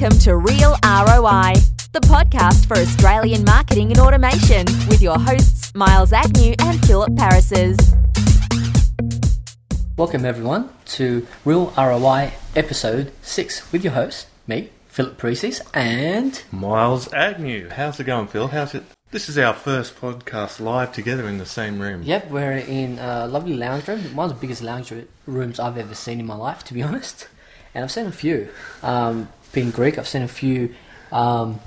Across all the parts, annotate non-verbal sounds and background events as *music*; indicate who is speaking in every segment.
Speaker 1: Welcome to Real ROI, the podcast for Australian marketing and automation with your hosts Miles Agnew and Philip Parises.
Speaker 2: Welcome everyone to Real ROI episode 6 with your host, me, Philip Parises, and
Speaker 3: Miles Agnew. How's it going, Phil? How's it? This is our first podcast live together in the same room.
Speaker 2: Yep, we're in a lovely lounge room. One of the biggest lounge rooms I've ever seen in my life, to be honest. And I've seen a few. Um, being Greek, I've seen a few, um,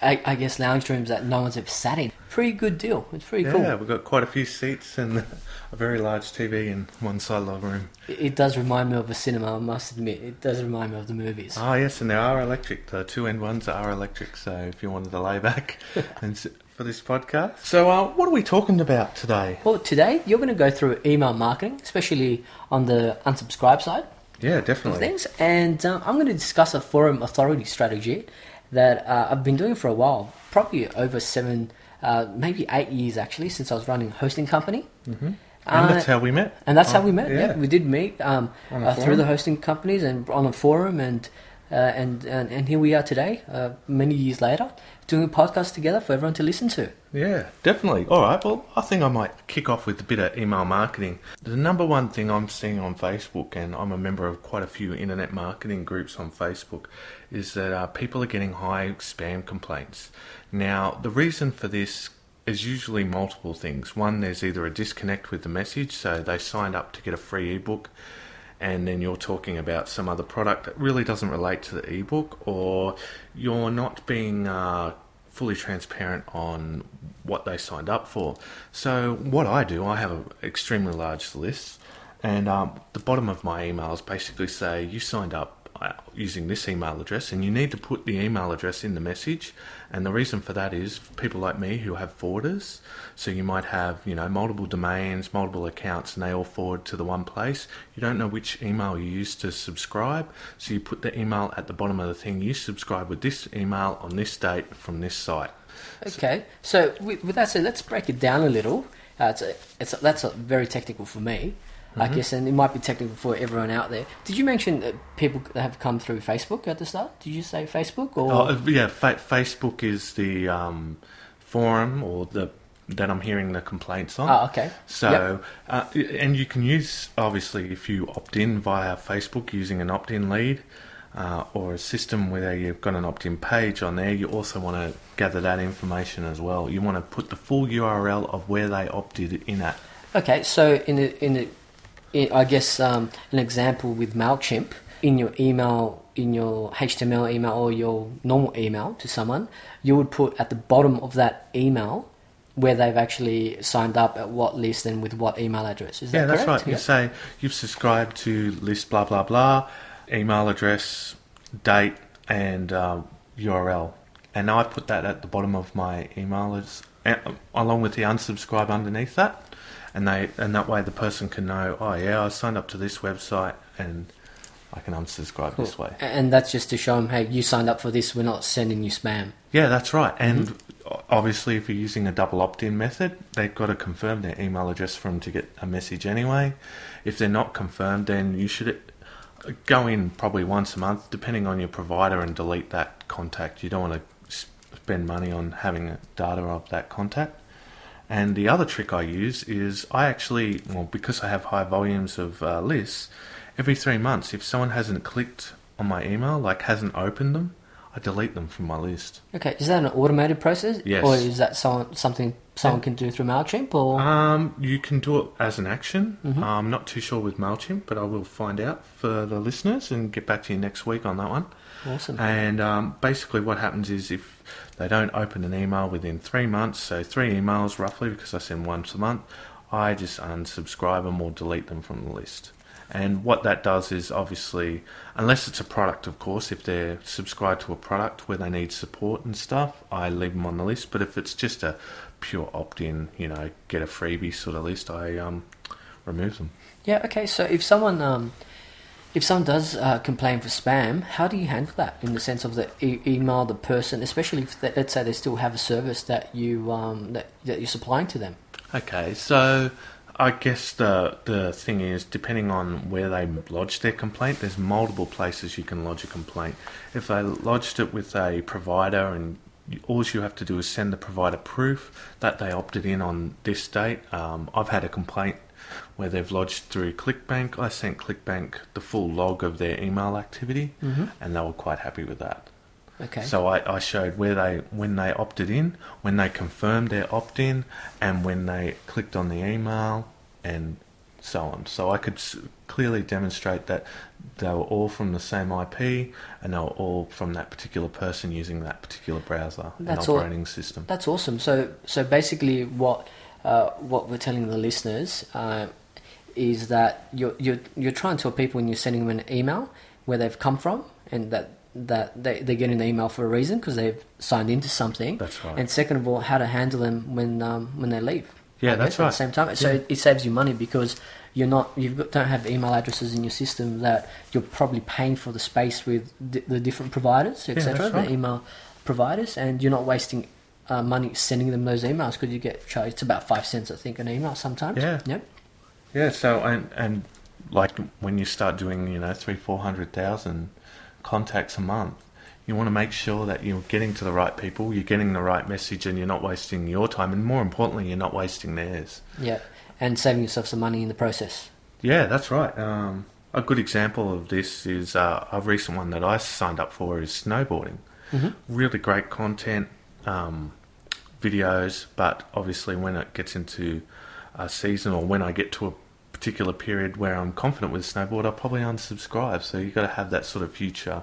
Speaker 2: I, I, guess, lounge rooms that no one's ever sat in. Pretty good deal. It's pretty
Speaker 3: yeah,
Speaker 2: cool.
Speaker 3: Yeah, we've got quite a few seats and a very large TV in one side of the room.
Speaker 2: It, it, does remind me of a cinema, I must admit. It does remind me of the movies.
Speaker 3: Ah, yes, and they are electric. The two end ones are electric, so if you wanted to lay back *laughs* and for this podcast. So, uh, what are we talking about today?
Speaker 2: Well, today you're going to go through email marketing, especially on the unsubscribe side.
Speaker 3: Yeah, definitely.
Speaker 2: Things, and um, I'm going to discuss a forum authority strategy that uh, I've been doing for a while, probably over seven, uh, maybe eight years actually, since I was running a hosting company.
Speaker 3: Mm-hmm. And that's how we met.
Speaker 2: And that's oh, how we met. Yeah, yeah we did meet um, uh, through the hosting companies and on a forum, and uh, and, and and here we are today, uh, many years later, doing a podcast together for everyone to listen to.
Speaker 3: Yeah, definitely. All right. Well, I think I might kick off with a bit of email marketing. The number one thing I'm seeing on Facebook, and I'm a member of quite a few internet marketing groups on Facebook, is that uh, people are getting high spam complaints. Now, the reason for this is usually multiple things. One, there's either a disconnect with the message, so they signed up to get a free ebook and then you're talking about some other product that really doesn't relate to the ebook, or you're not being uh, fully transparent on what they signed up for. So, what I do, I have an extremely large list, and um, the bottom of my emails basically say you signed up using this email address, and you need to put the email address in the message. And the reason for that is people like me who have forwarders. So you might have you know multiple domains, multiple accounts, and they all forward to the one place. You don't know which email you use to subscribe, so you put the email at the bottom of the thing. You subscribe with this email on this date from this site.
Speaker 2: Okay, so with, with that said, let's break it down a little. Uh, it's a, it's a, that's a, very technical for me. Mm-hmm. I guess, and it might be technical for everyone out there. Did you mention that people have come through Facebook at the start? Did you say Facebook or?
Speaker 3: Oh, yeah, fa- Facebook is the um, forum or the that I'm hearing the complaints on.
Speaker 2: Oh, okay.
Speaker 3: So, yep. uh, and you can use obviously if you opt in via Facebook using an opt-in lead. Uh, or a system where you've got an opt-in page on there, you also want to gather that information as well. You want to put the full URL of where they opted in at.
Speaker 2: Okay, so in a, in a, I guess um, an example with Mailchimp in your email, in your HTML email or your normal email to someone, you would put at the bottom of that email where they've actually signed up at what list and with what email address. Is
Speaker 3: yeah,
Speaker 2: that
Speaker 3: that's right. Yeah. You say you've subscribed to list blah blah blah, email address, date, and uh, URL. And now I've put that at the bottom of my email, along with the unsubscribe underneath that and they and that way the person can know. Oh yeah, I signed up to this website and I can unsubscribe cool. this way.
Speaker 2: And that's just to show them, hey, you signed up for this. We're not sending you spam.
Speaker 3: Yeah, that's right. And mm-hmm. obviously, if you're using a double opt-in method, they've got to confirm their email address for them to get a message anyway. If they're not confirmed, then you should go in probably once a month, depending on your provider, and delete that contact. You don't want to spend money on having data of that contact. And the other trick I use is I actually, well, because I have high volumes of uh, lists, every three months, if someone hasn't clicked on my email, like hasn't opened them, I delete them from my list.
Speaker 2: Okay, is that an automated process?
Speaker 3: Yes.
Speaker 2: Or is that someone, something someone yeah. can do through Mailchimp? Or
Speaker 3: um, you can do it as an action. Mm-hmm. I'm not too sure with Mailchimp, but I will find out for the listeners and get back to you next week on that one.
Speaker 2: Awesome.
Speaker 3: And um, basically, what happens is if they don't open an email within three months, so three emails roughly, because I send once a month, I just unsubscribe them or delete them from the list. And what that does is obviously, unless it's a product, of course, if they're subscribed to a product where they need support and stuff, I leave them on the list. But if it's just a pure opt in, you know, get a freebie sort of list, I um, remove them.
Speaker 2: Yeah, okay. So if someone um, if someone does uh, complain for spam, how do you handle that in the sense of the e- email the person, especially if they, let's say they still have a service that you um, that, that you're supplying to them?
Speaker 3: Okay, so I guess the the thing is, depending on where they lodged their complaint, there's multiple places you can lodge a complaint. If they lodged it with a provider, and all you have to do is send the provider proof that they opted in on this date. Um, I've had a complaint where they've lodged through ClickBank. I sent ClickBank the full log of their email activity, mm-hmm. and they were quite happy with that.
Speaker 2: Okay.
Speaker 3: So I, I showed where they when they opted in, when they confirmed their opt in, and when they clicked on the email, and so on. So I could s- clearly demonstrate that they were all from the same IP, and they were all from that particular person using that particular browser
Speaker 2: That's
Speaker 3: and
Speaker 2: all-
Speaker 3: operating system.
Speaker 2: That's awesome. So, so basically, what uh, what we're telling the listeners uh, is that you're you're you're trying to tell people when you're sending them an email where they've come from, and that that they they're getting the email for a reason because they've signed into something.
Speaker 3: That's right.
Speaker 2: And second of all, how to handle them when um, when they leave.
Speaker 3: Yeah, that's
Speaker 2: guess, At
Speaker 3: right.
Speaker 2: the same time, so
Speaker 3: Yeah.
Speaker 2: it, it saves you money because you're not you've don't have email addresses in your system that you're probably paying for the space with the, the different providers, etc.
Speaker 3: that's right.
Speaker 2: The email providers, and you're not wasting uh, money sending them those emails because you get charged. It's about five cents, I think, an email sometimes.
Speaker 3: Yeah.
Speaker 2: Yep.
Speaker 3: Yeah, so and and like when you start doing, you know, three, four hundred thousand contacts a month, you want to make sure that you're getting to the right people, you're getting the right message, and you're not wasting your time, and more importantly, you're not wasting theirs.
Speaker 2: Yeah. And saving yourself some money in the process.
Speaker 3: Yeah, that's right. Um, a good example of this is uh, a recent one that I signed up for is snowboarding.
Speaker 2: Mhm.
Speaker 3: Really great content, um, videos, but obviously when it gets into a season or when I get to a particular period where I'm confident with snowboard, I'll probably unsubscribe. So you've got to have that sort of future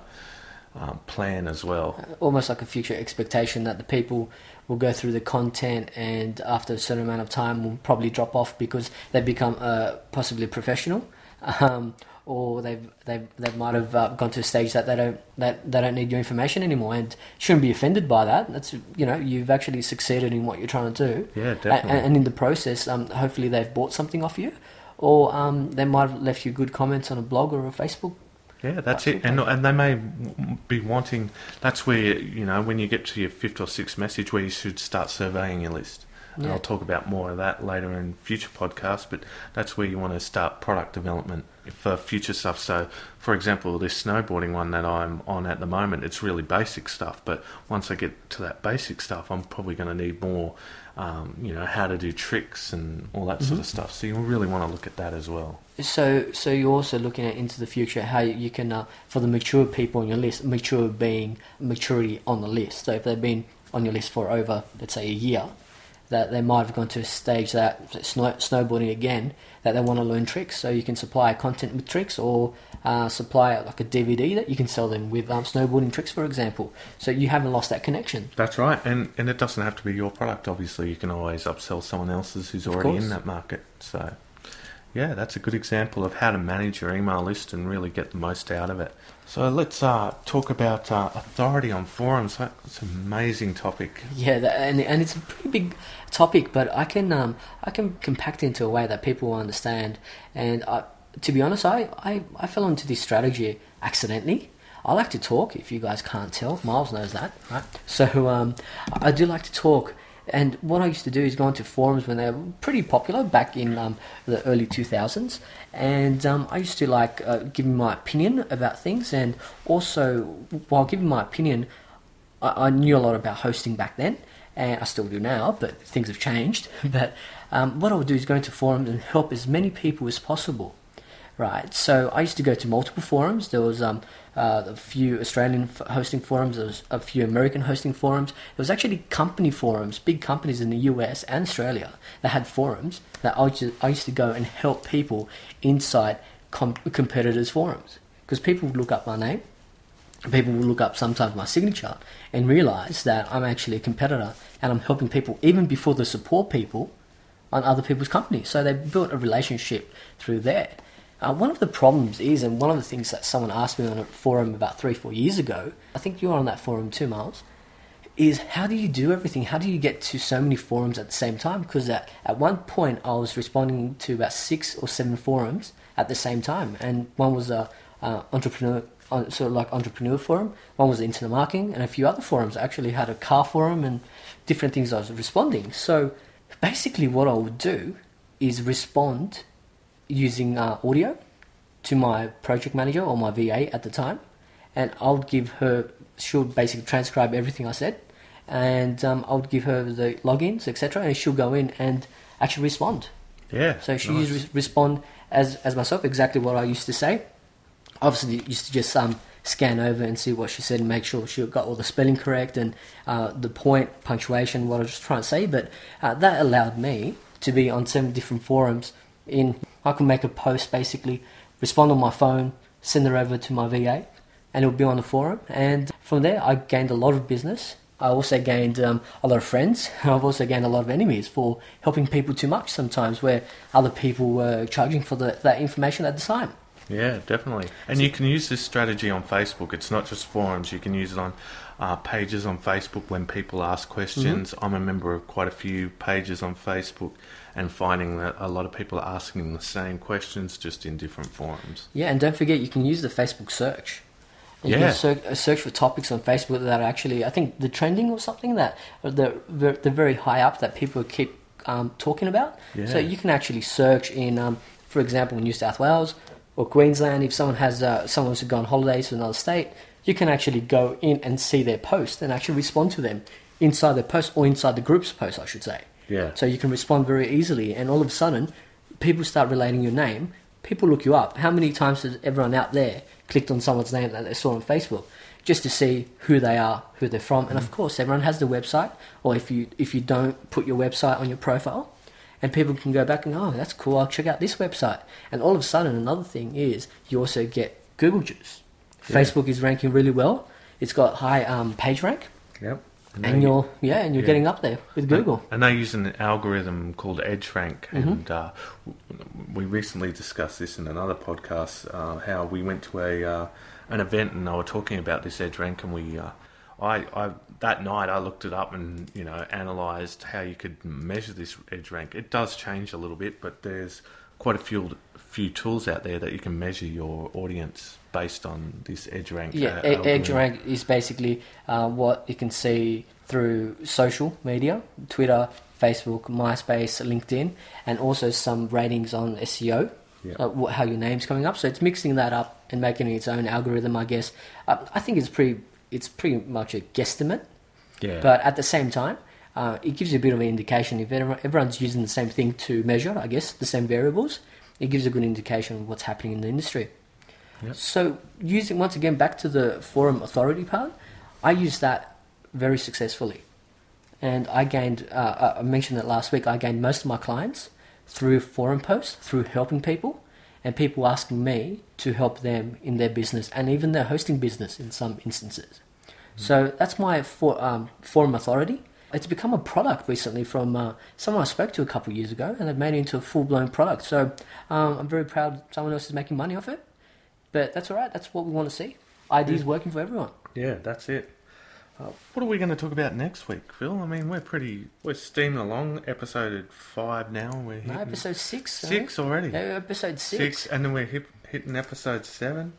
Speaker 3: um, plan as well.
Speaker 2: Almost like a future expectation that the people will go through the content and after a certain amount of time will probably drop off because they become uh, possibly professional. *laughs* Um, or they've they they might have uh, gone to a stage that they don't that they don't need your information anymore and shouldn't be offended by that. That's you know you've actually succeeded in what you're trying to do.
Speaker 3: Yeah, definitely.
Speaker 2: And, in the process, um, hopefully they've bought something off you, or um, they might have left you good comments on a blog or a Facebook.
Speaker 3: Yeah, that's it. And and they may be wanting. That's where you know when you get to your fifth or sixth message, where you should start surveying your list. And
Speaker 2: Yeah.
Speaker 3: I'll talk about more of that later in future podcasts. But that's where you want to start product development for future stuff. So, for example, this snowboarding one that I'm on at the moment, it's really basic stuff. But once I get to that basic stuff, I'm probably going to need more. Um, you know how to do tricks and all that sort of stuff. So you really want to look at that as well.
Speaker 2: So, so you're also looking at into the future how you can, uh, for the mature people on your list, mature being maturity on the list. So if they've been on your list for over, let's say, a year, that they might have gone to a stage that snow, snowboarding again, that they want to learn tricks. So you can supply content with tricks, or uh, supply like a DVD that you can sell them with um, snowboarding tricks, for example. So you haven't lost that connection.
Speaker 3: That's right, and and it doesn't have to be your product. Obviously, you can always upsell someone else's who's already
Speaker 2: course.
Speaker 3: in that market. So, yeah, that's a good example of how to manage your email list and really get the most out of it. So let's uh, talk about uh, authority on forums. That's an amazing topic.
Speaker 2: Yeah, that, and and it's a pretty big topic, but I can um I can compact it into a way that people will understand. And I, to be honest, I, I I fell into this strategy accidentally. I like to talk. If you guys can't tell, Miles knows that, right? So um, I do like to talk. And what I used to do is go into forums when they were pretty popular back in um, the early 2000s. And um, I used to like uh, give my opinion about things. And also, while giving my opinion, I, I knew a lot about hosting back then, and I still do now, but things have changed. *laughs* but um, what I would do is go into forums and help as many people as possible. Right, so I used to go to multiple forums. There was um, uh, a few Australian f- hosting forums. There was a few American hosting forums. There was actually company forums, big companies in the US and Australia that had forums that I used to, I used to go and help people inside com- competitors' forums because people would look up my name people will look up sometimes my signature and realize that I'm actually a competitor and I'm helping people even before the support people on other people's companies. So they built a relationship through there. Uh, one of the problems is, and one of the things that someone asked me on a forum about three, four years ago, I think you were on that forum too, Miles, is how do you do everything? How do you get to so many forums at the same time? Because at, at one point I was responding to about six or seven forums at the same time, and one was a uh, entrepreneur, uh, sort of like entrepreneur forum. One was internet marketing, and a few other forums. I actually had a car forum and different things I was responding. So basically, what I would do is respond using uh, audio to my project manager or my VA at the time, and I would give her. She'll basically transcribe everything I said, and um, I would give her the logins, etc., and she'll go in and actually respond.
Speaker 3: Yeah.
Speaker 2: So she
Speaker 3: nice.
Speaker 2: used to respond as as myself, exactly what I used to say. Obviously, used to just um, scan over and see what she said and make sure she got all the spelling correct and uh, the point, punctuation, what I was trying to say. But uh, that allowed me to be on seven different forums. In I could make a post basically, respond on my phone, send it over to my VA, and it would be on the forum. And from there, I gained a lot of business. I also gained um, a lot of friends. *laughs* I've also gained a lot of enemies for helping people too much sometimes, where other people were charging for the, that information at the time.
Speaker 3: Yeah, definitely. And you can use this strategy on Facebook. It's not just forums. You can use it on uh, pages on Facebook when people ask questions.
Speaker 2: Mm-hmm.
Speaker 3: I'm a member of quite a few pages on Facebook and finding that a lot of people are asking the same questions just in different forums.
Speaker 2: Yeah, and don't forget you can use the Facebook search. You
Speaker 3: Yeah.
Speaker 2: can search, search for topics on Facebook that are actually, I think, the trending or something that they're, they're very high up that people keep um, talking about.
Speaker 3: Yeah.
Speaker 2: So you can actually search in, um, for example, New South Wales or Queensland. If someone has uh, someone wants to go on holidays to another state, you can actually go in and see their post and actually respond to them inside their post or inside the group's post, I should say.
Speaker 3: Yeah.
Speaker 2: So you can respond very easily, and all of a sudden, people start relating your name. People look you up. How many times has everyone out there clicked on someone's name that they saw on Facebook just to see who they are, who they're from? And of course, everyone has the website. Or if you if you don't put your website on your profile, and people can go back and oh, that's cool. I'll check out this website. And all of a sudden, another thing is you also get Google juice.
Speaker 3: Yeah.
Speaker 2: Facebook is ranking really well. It's got high um, page rank,
Speaker 3: Yep.
Speaker 2: and you're yeah, and you're
Speaker 3: yeah.
Speaker 2: getting up there with Google.
Speaker 3: And they use an algorithm called EdgeRank,
Speaker 2: Mm-hmm.
Speaker 3: and uh, we recently discussed this in another podcast. Uh, how we went to a uh, an event and they were talking about this EdgeRank, and we, uh, I, I that night I looked it up and you know analysed how you could measure this edge rank. It does change a little bit, but there's quite a few few tools out there that you can measure your audience based on this EdgeRank.
Speaker 2: Yeah,
Speaker 3: uh,
Speaker 2: e-
Speaker 3: algorithm.
Speaker 2: EdgeRank is basically uh, what you can see through social media, Twitter, Facebook, MySpace, LinkedIn, and also some ratings on SEO,
Speaker 3: Yeah.
Speaker 2: uh, how your name's coming up. So it's mixing that up and making its own algorithm, I guess. Uh, I think it's pretty, it's pretty much a guesstimate,
Speaker 3: Yeah.
Speaker 2: but at the same time, uh, it gives you a bit of an indication. If everyone's using the same thing to measure, I guess, the same variables, it gives a good indication of what's happening in the industry.
Speaker 3: Yep.
Speaker 2: So, using once again back to the forum authority part, I used that very successfully, and I gained. Uh, I mentioned that last week. I gained most of my clients through forum posts, through helping people, and people asking me to help them in their business and even their hosting business in some instances. So that's my for, um, forum authority. It's become a product recently from uh, someone I spoke to a couple of years ago, and they've made it into a full blown product. So um, I'm very proud someone else is making money off it. But that's all right. That's what we want to see. Ideas working for everyone.
Speaker 3: Yeah, that's it. Uh, what are we going to talk about next week, Phil? I mean, we're pretty we're steaming along. Episode five now. We're
Speaker 2: No, episode six.
Speaker 3: Six already.
Speaker 2: Yeah, episode six.
Speaker 3: Six, and then we're hit, hitting episode seven.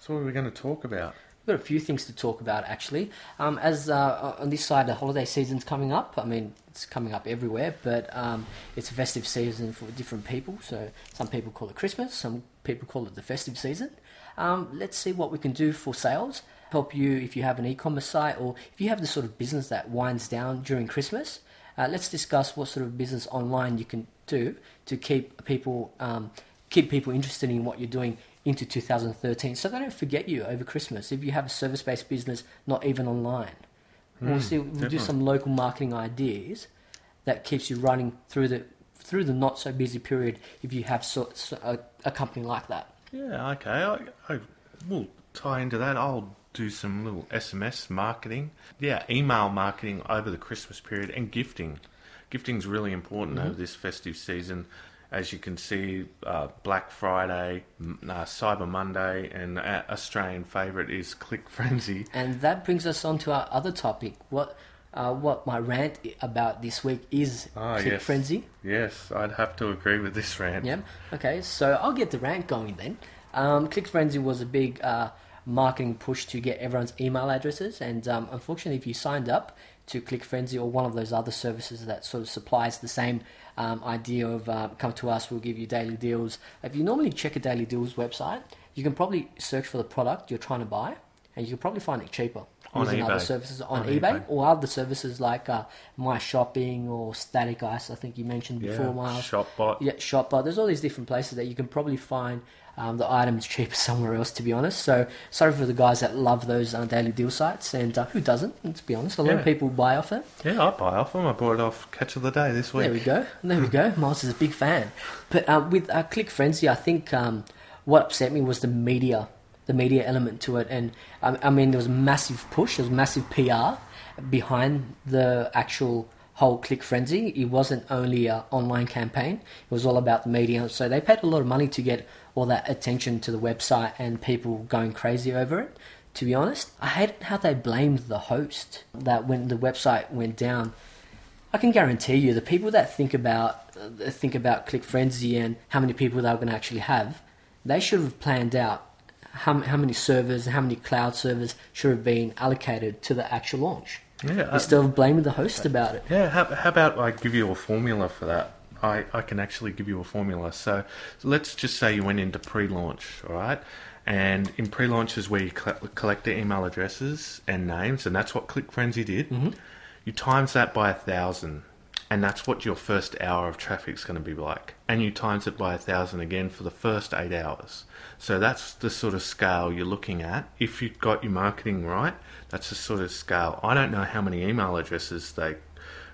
Speaker 3: So what are we going to talk about?
Speaker 2: We've got a few things to talk about actually. Um, as uh, on this side, the holiday season's coming up. I mean, it's coming up everywhere, but um, it's a festive season for different people. So some people call it Christmas, some people call it the festive season. Um, let's see what we can do for sales. Help you if you have an e-commerce site or if you have the sort of business that winds down during Christmas. Uh, let's discuss what sort of business online you can do to keep people um, keep people interested in what you're doing into 2013 so they don't forget you over Christmas if you have a service based business not even online. we'll see we'll do some local marketing ideas that keeps you running through the through the not so busy period if you have so, so a, a company like that.
Speaker 3: Yeah, okay. I, I will tie into that. I'll do some little SMS marketing. Yeah, email marketing over the Christmas period and gifting. Gifting's really important over this festive season. As you can see, uh, Black Friday, uh, Cyber Monday, and uh, Australian favourite is Click Frenzy.
Speaker 2: And that brings us on to our other topic. What uh, what my rant about this week is
Speaker 3: Ah,
Speaker 2: Click
Speaker 3: yes.
Speaker 2: Frenzy.
Speaker 3: Yes, I'd have to agree with this rant.
Speaker 2: Yeah. Okay. So I'll get the rant going then. Um, Click Frenzy was a big uh, marketing push to get everyone's email addresses. And um, unfortunately, if you signed up to ClickFrenzy or one of those other services that sort of supplies the same um, idea of uh, come to us, we'll give you daily deals. If you normally check a daily deals website, you can probably search for the product you're trying to buy, and you can probably find it cheaper
Speaker 3: On
Speaker 2: using other services on,
Speaker 3: On
Speaker 2: eBay,
Speaker 3: eBay.
Speaker 2: or other services like uh, My Shopping or Static Ice. I think you mentioned before,
Speaker 3: Yeah,
Speaker 2: Miles.
Speaker 3: Shopbot.
Speaker 2: Yeah, Shopbot. There's all these different places that you can probably find um, the items cheaper *laughs* somewhere else. To be honest, so sorry for the guys that love those uh, daily deal sites, and uh, who doesn't? Let's be honest, a lot of people buy off it.
Speaker 3: Yeah, I buy off them. I bought it off Catch of the Day this week.
Speaker 2: There we go. There we go. *laughs* Miles is a big fan. But uh, with uh, Click Frenzy, I think um, what upset me was the media, the media element to it. And um, I mean, there was a massive push, there was massive PR behind the actual whole Click Frenzy. It wasn't only an online campaign, it was all about the media. So they paid a lot of money to get all that attention to the website and people going crazy over it. To be honest, I hated how they blamed the host. That when the website went down, I can guarantee you the people that think about uh, think about Click Frenzy and how many people they're going to actually have, they should have planned out how, how many servers, and how many cloud servers should have been allocated to the actual launch.
Speaker 3: Yeah, uh,
Speaker 2: Instead of blaming the host about it.
Speaker 3: Yeah, how, how about I give you a formula for that? I, I can actually give you a formula. So, so let's just say you went into pre-launch, all right? And in pre-launch is where you collect the email addresses and names, and that's what Click Frenzy did. Mm-hmm. You times that by a thousand, and that's what your first hour of traffic is going to be like. And you times it by a thousand again for the first eight hours. So that's the sort of scale you're looking at. If you've got your marketing right, that's the sort of scale. I don't know how many email addresses they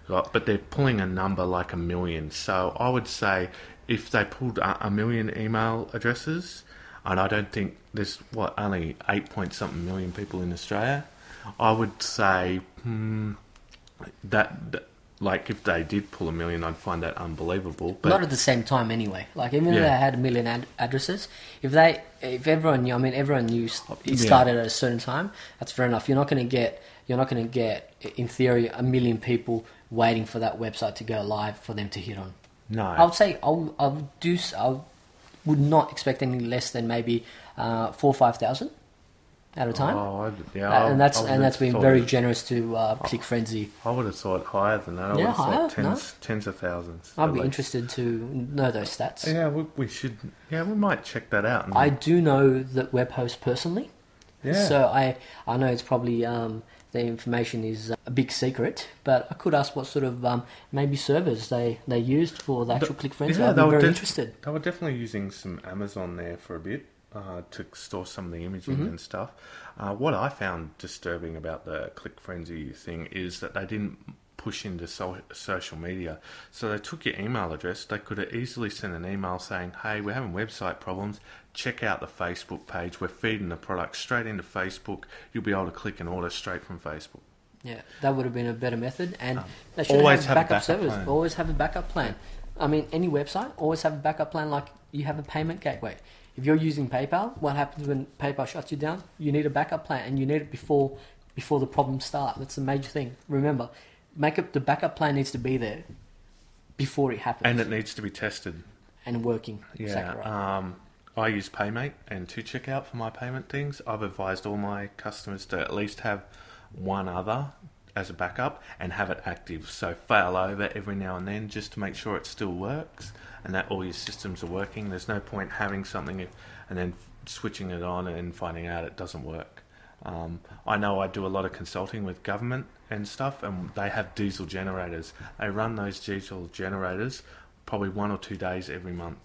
Speaker 3: got, but they're pulling a number like a million. So I would say if they pulled a, million email addresses, and I don't think there's what only eight point something million people in Australia, I would say hmm, that like if they did pull a million, I'd find that unbelievable. But
Speaker 2: Not at the same time, anyway. Like even if they had a million ad- addresses, if they, if everyone knew, I mean, everyone knew it
Speaker 3: Yeah.
Speaker 2: started at a certain time. That's fair enough. You're not going to get, you're not going to get, in theory, a million people waiting for that website to go live for them to hit on.
Speaker 3: no,
Speaker 2: I would say I'll, I'll do. I would not expect any less than maybe uh, four or five thousand at a time.
Speaker 3: Oh, I'd- yeah,
Speaker 2: Uh,
Speaker 3: I-
Speaker 2: and that's and that's been very generous to uh, Click Frenzy.
Speaker 3: I would have thought higher than that. I
Speaker 2: Yeah,
Speaker 3: would have
Speaker 2: higher?
Speaker 3: thought tens, tens of thousands.
Speaker 2: I'd be
Speaker 3: least.
Speaker 2: interested to know those stats.
Speaker 3: Yeah, we, we should. Yeah, we might check that out.
Speaker 2: I do know that web host personally,
Speaker 3: yeah.
Speaker 2: so I I know it's probably um, the information is a big secret, but I could ask what sort of um, maybe servers they, they used for the actual Click Frenzy.
Speaker 3: yeah,
Speaker 2: I'd
Speaker 3: they
Speaker 2: be
Speaker 3: were
Speaker 2: very
Speaker 3: def-
Speaker 2: interested.
Speaker 3: They were definitely using some Amazon there for a bit uh, to store some of the imaging
Speaker 2: Mm-hmm.
Speaker 3: and stuff. Uh, what I found disturbing about the Click Frenzy thing is that they didn't push into so- social media. So they took your email address. They could have easily sent an email saying, "Hey, we're having website problems. Check out the Facebook page. We're feeding the product straight into Facebook. You'll be able to click and order straight from Facebook."
Speaker 2: Yeah, that would have been a better method, and they should
Speaker 3: Um, always
Speaker 2: have
Speaker 3: have a
Speaker 2: backup,
Speaker 3: backup
Speaker 2: servers.
Speaker 3: plan.
Speaker 2: Always have a backup plan. I mean, any website always have a backup plan. Like you have a payment gateway. If you're using PayPal, what happens when PayPal shuts you down? You need a backup plan, and you need it before before the problems start. That's the major thing. Remember, make up the backup plan needs to be there before it happens
Speaker 3: And it needs to be tested.
Speaker 2: and working.
Speaker 3: Yeah.
Speaker 2: Exactly right.
Speaker 3: Um, I use Paymate and 2Checkout for my payment things. I've advised all my customers to at least have one other as a backup and have it active. So fail over every now and then just to make sure it still works and that all your systems are working. There's no point having something and then switching it on and finding out it doesn't work. Um, I know I do a lot of consulting with government and stuff, and they have diesel generators. They run those diesel generators probably one or two days every month.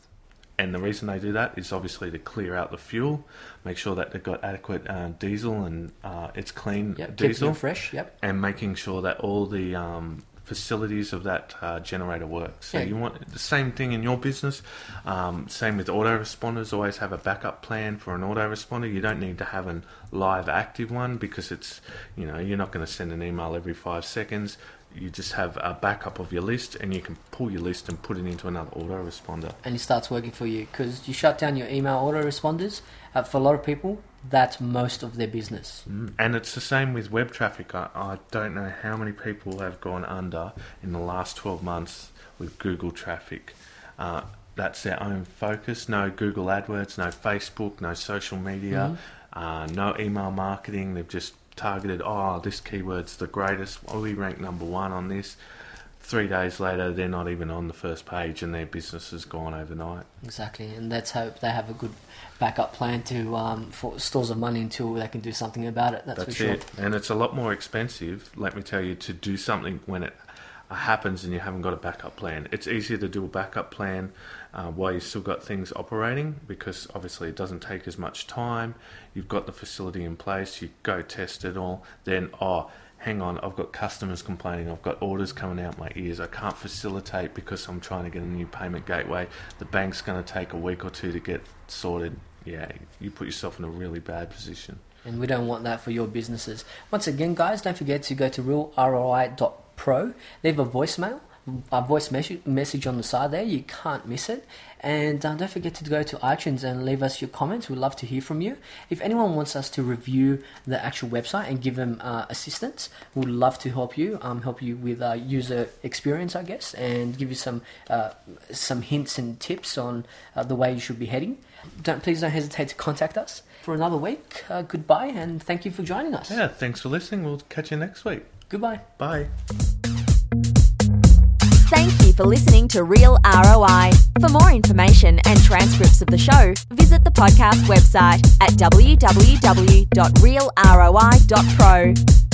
Speaker 3: And the reason they do that is obviously to clear out the fuel, make sure that they've got adequate uh, diesel and uh, it's clean
Speaker 2: Yep,
Speaker 3: diesel,
Speaker 2: fresh. Yep.
Speaker 3: and making sure that all the um, facilities of that uh, generator work. So
Speaker 2: Yeah.
Speaker 3: you want the same thing in your business. Um, same with autoresponders. Always have a backup plan for an autoresponder. You don't need to have a live active one because it's you know you're not going to send an email every five seconds. You just have a backup of your list, and you can pull your list and put it into another autoresponder.
Speaker 2: and it starts working for you because you shut down your email autoresponders. Uh, for a lot of people, that's most of their business.
Speaker 3: And it's the same with web traffic. I, I don't know how many people have gone under in the last 12 months with Google traffic. Uh, that's their own focus. No Google AdWords, no Facebook, no social media. uh, no email marketing. They've just targeted, oh, this keyword's the greatest. Oh, we rank number one on this. Three days later, they're not even on the first page, and their business has gone overnight.
Speaker 2: Exactly, and let's hope they have a good backup plan to um, for stores of money until they can do something about it. That's,
Speaker 3: That's
Speaker 2: for sure.
Speaker 3: it. And it's a lot more expensive, let me tell you, to do something when it happens and you haven't got a backup plan. It's easier to do a backup plan uh, while you've still got things operating because obviously it doesn't take as much time. You've got the facility in place, you go test it all, then, oh, hang on, I've got customers complaining, I've got orders coming out my ears, I can't facilitate because I'm trying to get a new payment gateway. The bank's going to take a week or two to get sorted. Yeah, you put yourself in a really bad position.
Speaker 2: and we don't want that for your businesses. Once again, guys, don't forget to go to realroi.pro, leave a voicemail, a voice message, message on the side there. You can't miss it. And uh, don't forget to go to iTunes and leave us your comments. We'd love to hear from you. If anyone wants us to review the actual website and give them uh, assistance, we'd love to help you, um, help you with uh, user experience, I guess, and give you some uh, some hints and tips on uh, the way you should be heading. Don't please don't hesitate to contact us for another week. Uh, goodbye, and thank you for joining us.
Speaker 3: Yeah, thanks for listening. We'll catch you next week.
Speaker 2: Goodbye.
Speaker 3: Bye.
Speaker 1: Thank you for listening to Real ROI. For more information and transcripts of the show, visit the podcast website at www.realroi.pro.